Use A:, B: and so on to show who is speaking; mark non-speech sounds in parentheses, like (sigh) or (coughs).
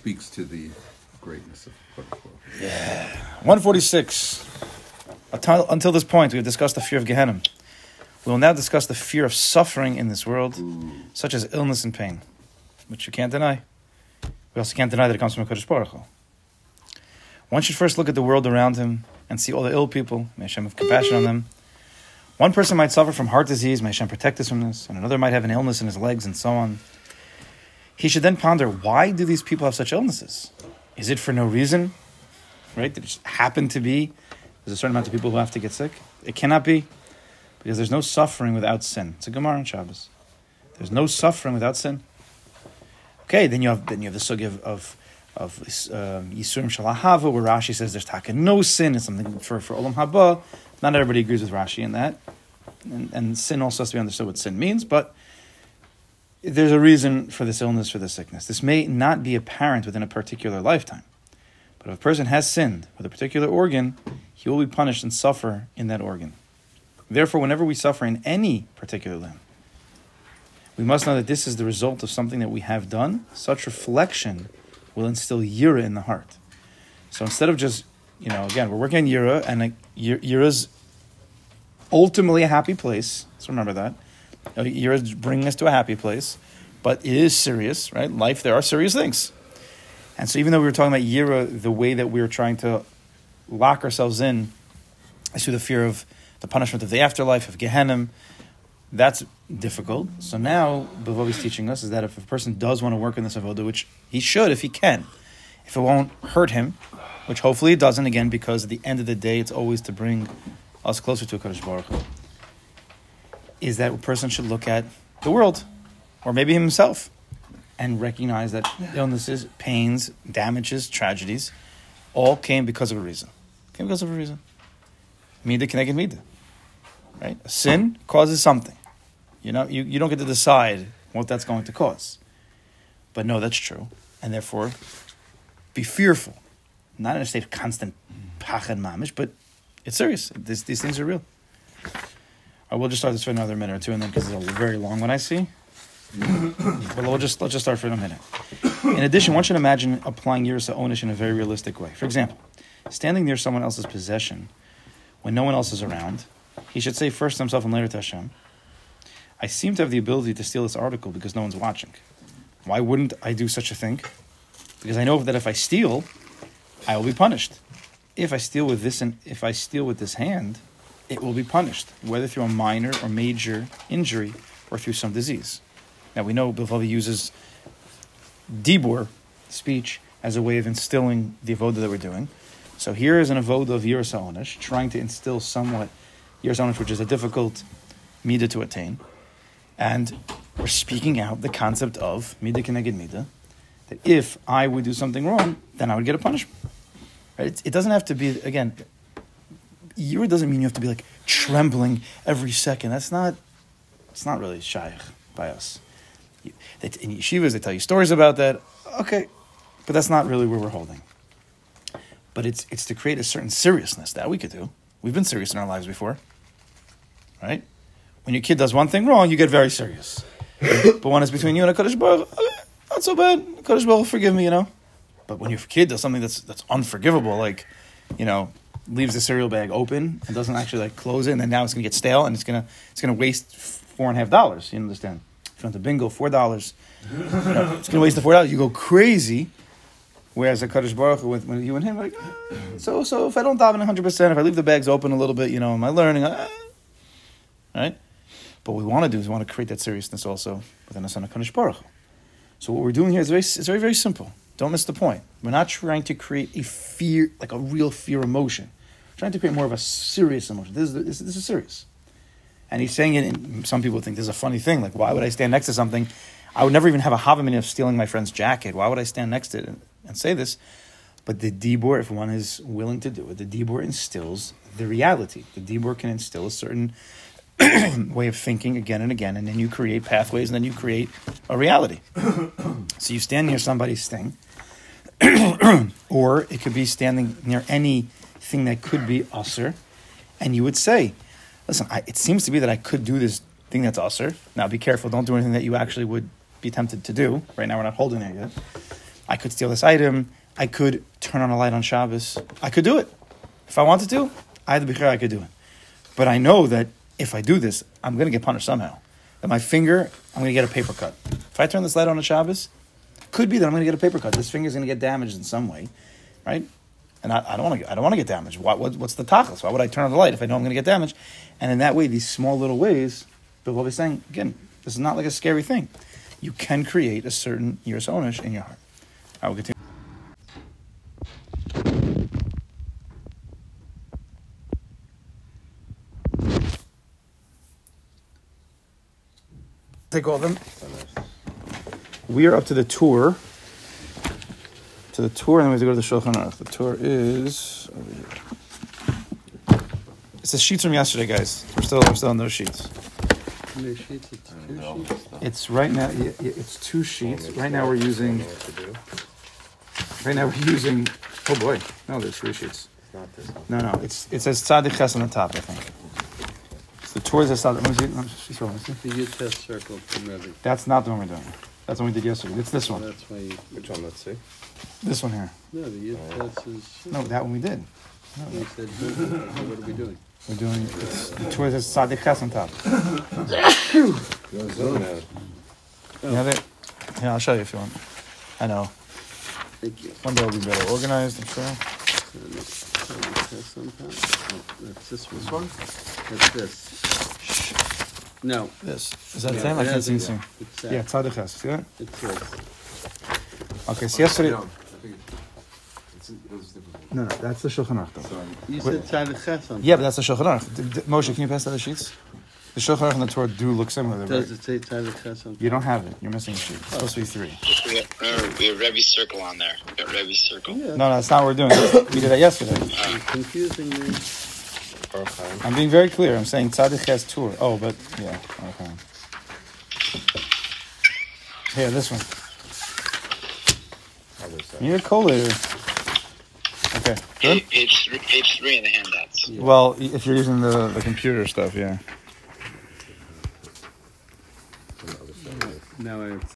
A: speaks to the greatness of Kodesh Baruch Hu.
B: 146. Until, until this point, we have discussed the fear of Gehenna. We will now discuss the fear of suffering in this world, such as illness and pain, which you can't deny. We also can't deny that it comes from Kodesh Baruch Hu. One should first look at the world around him and see all the ill people. May Hashem have compassion on them. One person might suffer from heart disease. May Hashem protect us from this. And another might have an illness in his legs and so on. He should then ponder why do these people have such illnesses? Is it for no reason? Right? Did it just happen to be? There's a certain amount of people who have to get sick. It cannot be because there's no suffering without sin. It's a Gemara on Shabbos. There's no suffering without sin. Okay, then you have then you have the sugi of of, of um, Yisurim shel ahava, where Rashi says there's taka no sin. It's something for for Olam Haba. Not everybody agrees with Rashi in that, and, and sin also has to be understood what sin means. But there's a reason for this illness, for this sickness. This may not be apparent within a particular lifetime, but if a person has sinned with a particular organ, he will be punished and suffer in that organ. Therefore, whenever we suffer in any particular limb, we must know that this is the result of something that we have done. Such reflection will instill yira in the heart. So instead of just, you know, again, we're working on yira, and uh, like, yira's ultimately a happy place. So remember that. Is bringing us to a happy place, but it is serious, right? Life, there are serious things. And so even though we were talking about Yira, the way that we were trying to lock ourselves in is through the fear of the punishment of the afterlife, of Gehenna, that's difficult. So now, Bilvavi is teaching us is that if a person does want to work in this avoda, which he should if he can, if it won't hurt him, which hopefully it doesn't, again, because at the end of the day, it's always to bring us closer to a Baruch Hu, is that a person should look at the world, or maybe himself, and recognize that illnesses, pains, damages, tragedies, all came because of a reason. Came because of a reason. Mida keneged mida. Right? A sin causes something. You know, you, you don't get to decide what that's going to cause. But no, that's true. And therefore, be fearful. Not in a state of constant pachad mamish, but it's serious. This, these things are real. I will just start this for another minute or two, and then because it's a very long one, I see. (coughs) but we'll just let's just start for a minute. In addition, one should imagine applying Yiras Onish in a very realistic way. For example, standing near someone else's possession when no one else is around, he should say first to himself and later to Hashem, I seem to have the ability to steal this article because no one's watching. Why wouldn't I do such a thing? Because I know that if I steal, I will be punished. If I steal with this and if I steal with this hand, it will be punished, whether through a minor or major injury or through some disease. Now we know Bilvavi uses dibur, speech, as a way of instilling the avoda that we're doing. So here is an avoda of Yiras Onish, trying to instill somewhat Yiras Onish, which is a difficult midah to attain. And we're speaking out the concept of midah keneged midah, that if I would do something wrong, then I would get a punishment. Right? It, it doesn't have to be, again, Yira doesn't mean you have to be like trembling every second. That's not, it's not really shayach by us. In yeshivas, they tell you stories about that. Okay, but that's not really where we're holding. But it's it's to create a certain seriousness that we could do. We've been serious in our lives before, right? When your kid does one thing wrong, you get very serious. (coughs) but when it's between you and a Kadosh Baruch, not so bad. Kadosh Baruch, forgive me, you know. But when your kid does something that's that's unforgivable, like, you know, leaves the cereal bag open and doesn't actually like close it, and then now it's gonna get stale and it's gonna it's gonna waste four and a half dollars. You understand? If you went to bingo, four dollars. You know, it's gonna waste the four dollars. You go crazy. Whereas a Kadosh Baruch with when you and him, like, ah, so so if I don't daven 100, percent if I leave the bags open a little bit, you know, am I learning? Ah, right? But what we want to do is we want to create that seriousness also within us on a Kadosh Baruch So what we're doing here is very, it's very, very simple. Don't miss the point. We're not trying to create a fear, like a real fear emotion. We're trying to create more of a serious emotion. This is, this, this is serious. And he's saying it, and some people think this is a funny thing. Like, why would I stand next to something? I would never even have a hava amina of stealing my friend's jacket. Why would I stand next to it and, and say this? But the dibur, if one is willing to do it, the dibur instills the reality. The dibur can instill a certain (clears throat) way of thinking again and again, and then you create pathways, and then you create a reality. (coughs) so you stand near somebody's thing, (clears throat) or it could be standing near anything that could be assur, and you would say, "Listen, I, it seems to be that I could do this thing that's assur. Now, be careful; don't do anything that you actually would be tempted to do. Right now, we're not holding it yet. I could steal this item. I could turn on a light on Shabbos. I could do it. If I wanted to, I had the Bechira, I could do it. But I know that if I do this, I'm going to get punished somehow. That my finger, I'm going to get a paper cut. If I turn this light on on Shabbos, could be that I'm going to get a paper cut. This finger's going to get damaged in some way, right? And I, don't want to. I don't want to get damaged. What, what, what's the tachlis? Why would I turn on the light if I know I'm going to get damaged? And in that way, these small little ways, Bill will be saying again, this is not like a scary thing. You can create a certain yiras onish in your heart. I will continue. Take all of them. We are up to the Tur. To the Tur, and then we have to go to the Shulchan Aruch. The Tur is over here. It's the sheets from yesterday, guys. We're still we're still on those sheets.
C: How sheets? It's two sheets?
B: It's right now. yeah, yeah, It's two sheets. Right now we're using. Right now we're using. Oh boy! No, there's three sheets.
C: Not this.
B: No, no. It's it says Tzadik Ches on the top. I think. It's the Tur says Tzadik. Let me see. Let me see. Let me see.
C: The U test circle from Rebbe.
B: That's not the one we're doing. That's the one we did yesterday. It's this one.
C: That's why you,
A: Which one, let's see?
B: This one here.
C: no, the U test is.
B: No, that one we did.
C: You said, what are we doing?
B: We're doing. It's, the Tur says Tzadik Ches on top. You have it? Yeah, I'll show you if you want. I know.
C: Thank you.
B: One day will be better organized. I'm sure.
C: So the next time we test sometime. Oh, That's this one. That's this. No.
B: This is that the same? I
C: it
B: can't
C: has
B: see anything.
C: It's that.
B: Yeah, Tzadik Ches. See that?
C: It's this.
B: Okay, so yesterday. No, no, that's the Shulchan Aruch though.
C: You said Tzaddik Ches on
B: Yeah, but that's the Shulchan Aruch. D- d- Moshe, can you pass the other sheets? The Shulchan Aruch and the Torah do look similar. They're
C: Does it say Tzaddik Ches on
B: You don't have it. You're missing a sheet. It's supposed to be three.
D: We have, remember, we have Rebbe Circle on there. We got Rebbe Circle.
B: No, no, that's not what we're doing. (coughs) We did that yesterday.
C: Confusing me.
B: I'm being very clear. I'm saying Tzadik Ches Tur. Oh, but yeah, okay. Here, this one. You're a collator. Okay, good.
D: Pa- Page three, page three in the handouts.
B: Well, if you're using the, the computer stuff, yeah.
C: Now I have